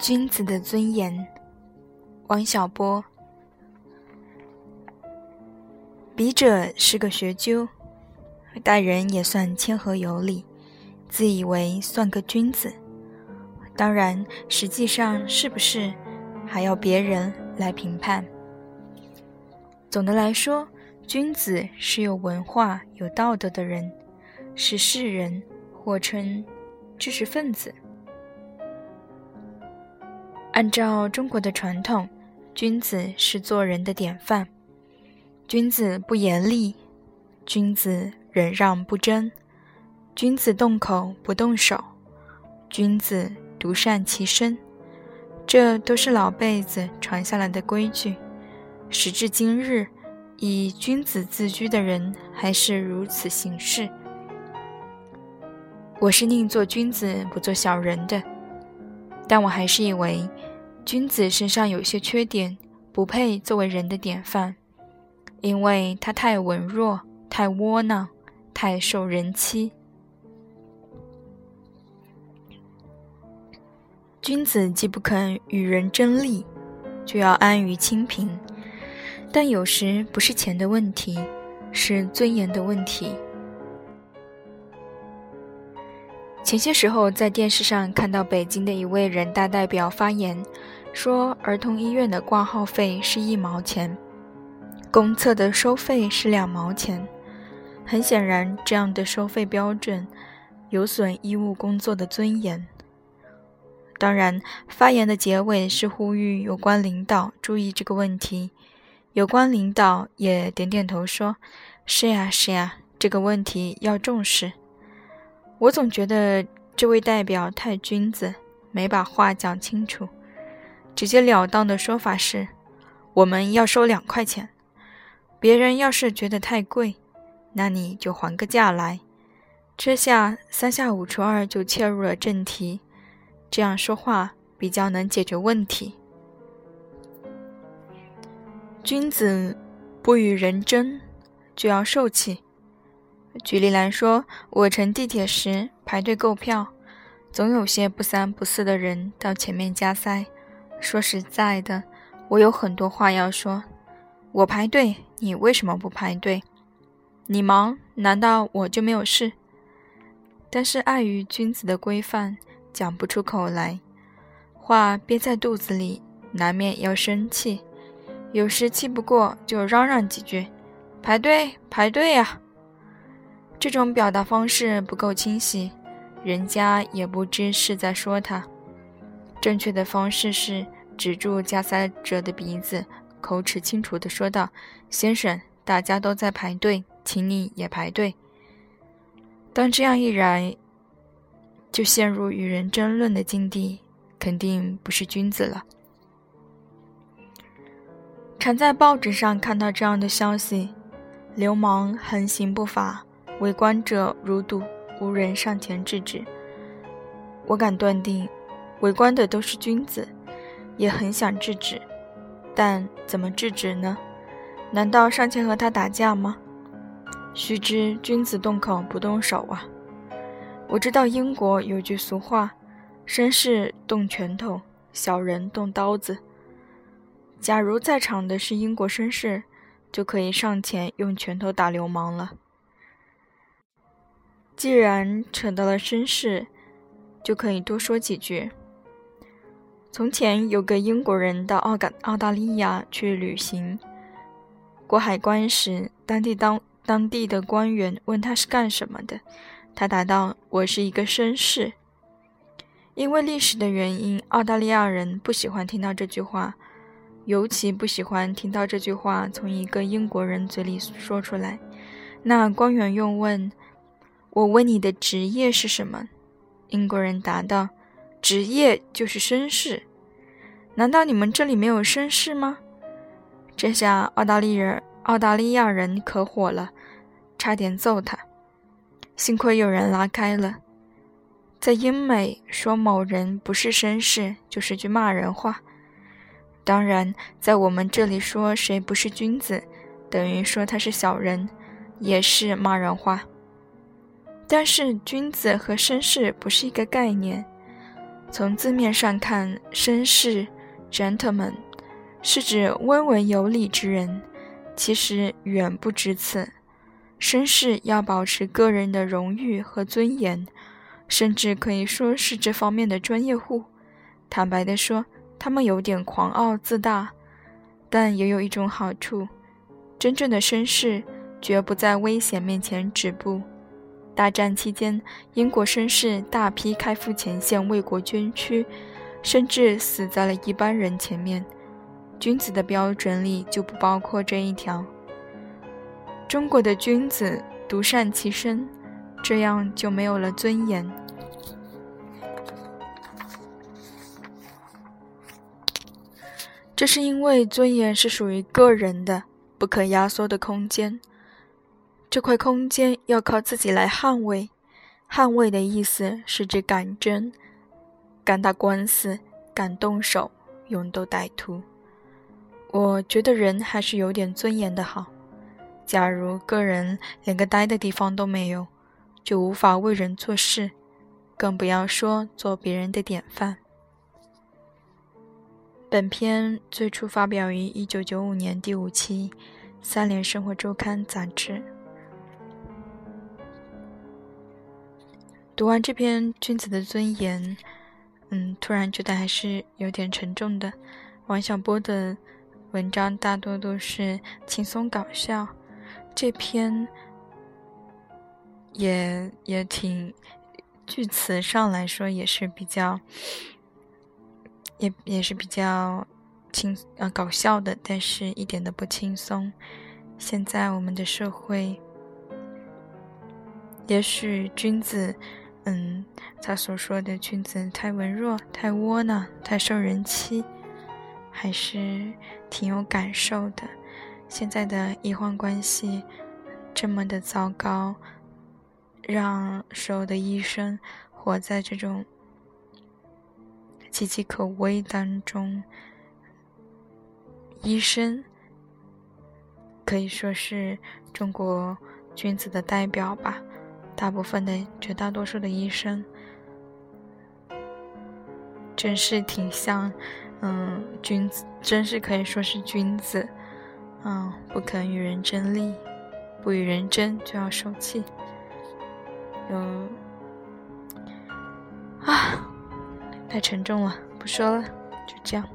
君子的尊严，王小波。笔者是个学究，待人也算谦和有礼，自以为算个君子。当然，实际上是不是，还要别人来评判。总的来说，君子是有文化、有道德的人，是士人，或称知识分子。按照中国的传统，君子是做人的典范。君子不言厉，君子忍让不争，君子动口不动手，君子独善其身。这都是老辈子传下来的规矩。时至今日，以君子自居的人还是如此行事。我是宁做君子不做小人的。但我还是以为，君子身上有些缺点，不配作为人的典范，因为他太文弱、太窝囊、太受人欺。君子既不肯与人争利，就要安于清贫，但有时不是钱的问题，是尊严的问题。前些时候，在电视上看到北京的一位人大代表发言，说儿童医院的挂号费是一毛钱，公厕的收费是两毛钱。很显然，这样的收费标准有损医务工作的尊严。当然，发言的结尾是呼吁有关领导注意这个问题。有关领导也点点头说：“是呀，是呀，这个问题要重视。”我总觉得这位代表太君子，没把话讲清楚。直截了当的说法是：我们要收两块钱。别人要是觉得太贵，那你就还个价来。这下三下五除二就切入了正题。这样说话比较能解决问题。君子不与人争，就要受气。举例来说，我乘地铁时排队购票，总有些不三不四的人到前面加塞。说实在的，我有很多话要说。我排队，你为什么不排队？你忙，难道我就没有事？但是碍于君子的规范，讲不出口来，话憋在肚子里，难免要生气。有时气不过，就嚷嚷几句：“排队，排队呀！”这种表达方式不够清晰，人家也不知是在说他。正确的方式是止住加塞者的鼻子，口齿清楚地说道：“先生，大家都在排队，请你也排队。”当这样一来，就陷入与人争论的境地，肯定不是君子了。常在报纸上看到这样的消息：流氓横行不法。围观者如堵，无人上前制止。我敢断定，围观的都是君子，也很想制止，但怎么制止呢？难道上前和他打架吗？须知君子动口不动手啊！我知道英国有句俗话：“绅士动拳头，小人动刀子。”假如在场的是英国绅士，就可以上前用拳头打流氓了。既然扯到了绅士，就可以多说几句。从前有个英国人到澳大澳大利亚去旅行，过海关时，当地当当地的官员问他是干什么的，他答道：“我是一个绅士。”因为历史的原因，澳大利亚人不喜欢听到这句话，尤其不喜欢听到这句话从一个英国人嘴里说出来。那官员又问。我问你的职业是什么？英国人答道：“职业就是绅士。难道你们这里没有绅士吗？”这下澳大利人澳大利亚人可火了，差点揍他。幸亏有人拉开了。在英美说某人不是绅士，就是句骂人话。当然，在我们这里说谁不是君子，等于说他是小人，也是骂人话。但是君子和绅士不是一个概念。从字面上看，绅士 （gentleman） 是指温文有礼之人，其实远不止此。绅士要保持个人的荣誉和尊严，甚至可以说是这方面的专业户。坦白地说，他们有点狂傲自大，但也有一种好处：真正的绅士绝不在危险面前止步。大战期间，英国绅士大批开赴前线为国捐躯，甚至死在了一般人前面。君子的标准里就不包括这一条。中国的君子独善其身，这样就没有了尊严。这是因为尊严是属于个人的、不可压缩的空间。这块空间要靠自己来捍卫，捍卫的意思是指敢争、敢打官司、敢动手、勇斗歹徒。我觉得人还是有点尊严的好。假如个人连个呆的地方都没有，就无法为人做事，更不要说做别人的典范。本篇最初发表于一九九五年第五期《三联生活周刊》杂志。读完这篇《君子的尊严》，嗯，突然觉得还是有点沉重的。王小波的文章大多都是轻松搞笑，这篇也也挺，句词上来说也是比较，也也是比较轻呃搞笑的，但是一点都不轻松。现在我们的社会，也许君子。嗯，他所说的君子太文弱、太窝囊、太受人欺，还是挺有感受的。现在的医患关系这么的糟糕，让所有的医生活在这种岌岌可危当中。医生可以说是中国君子的代表吧。大部分的绝大多数的医生，真是挺像，嗯，君子，真是可以说是君子，嗯，不肯与人争利，不与人争就要受气，有，啊，太沉重了，不说了，就这样。